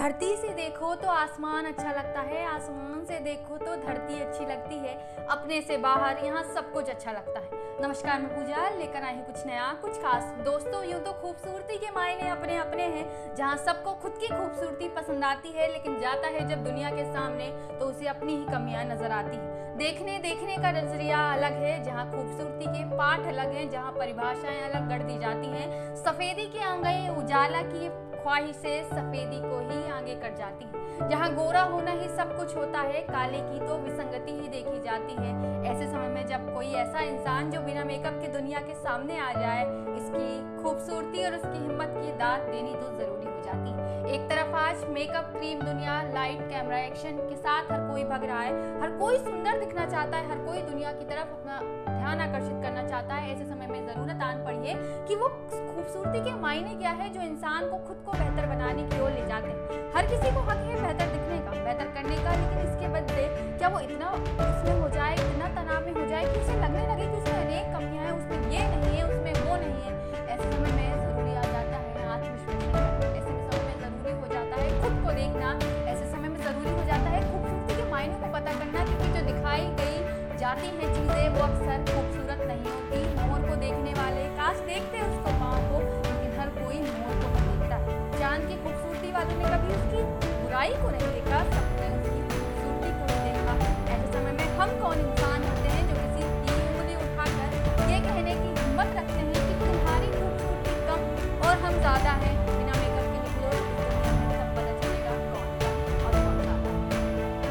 धरती से देखो तो आसमान अच्छा लगता है, आसमान से देखो तो धरती अच्छी लगती है। अपने से बाहर यहाँ सब कुछ अच्छा लगता है। नमस्कार, मैं पूजा, लेकर आई हूँ कुछ नया, कुछ खास। दोस्तों, यूँ तो खूबसूरती के मायने अपने अपने हैं, जहाँ सबको खुद की खूबसूरती पसंद आती है, लेकिन जाता है जब दुनिया के सामने तो उसे अपनी ही कमियाँ नज़र आती है। देखने देखने का नज़रिया अलग है, जहाँ खूबसूरती के पाठ अलग हैं, जहाँ परिभाषाएँ अलग कर दी जाती हैं। सफेदी के आंगे उजाला की ख्वाहिशें सफेदी को ही आगे कर जाती हैं। जहाँ गोरा होना ही सब कुछ होता है, काले की तो विसंगति ही देखी जाती है। ऐसे समय में जब कोई ऐसा इंसान जो बिना मेकअप के दुनिया के सामने आ जाए, इसकी खूबसूरती और उसकी हिम्मत की दाद देनी तो ज़रूरी आज मेकअप क्रीम दुनिया, लाइट, कैमरा, एक्शन के साथ हर कोई भग रहा है। हर कोई सुंदर दिखना चाहता है, हर कोई दुनिया की तरफ़ अपना ध्यान आकर्षित करना चाहता है। ऐसे समय में ज़रूरत आन पड़ी है कि वो खूबसूरती के मायने क्या है जो इंसान को खुद को बेहतर बनाने की ओर ले जाते हैं। हर किसी को हक है बेहतर दिखने का, बेहतर करने का, लेकिन इसके बदले क्या वो इतना उसमें हो जाए, इतना तनाव में हो जाए कि उसे लगने लगे कि जाती हैं चीज़ें वो अक्सर खूबसूरत नहीं होती। मोर को देखने वाले, काश देखते उसको पाँव को, लेकिन हर कोई मोर को नहीं देखता। चाँद की खूबसूरती वाले ने कभी उसकी बुराई को नहीं देखा, सबने उसकी खूबसूरती को नहीं देखा। ऐसे समय में हम कौन इंसान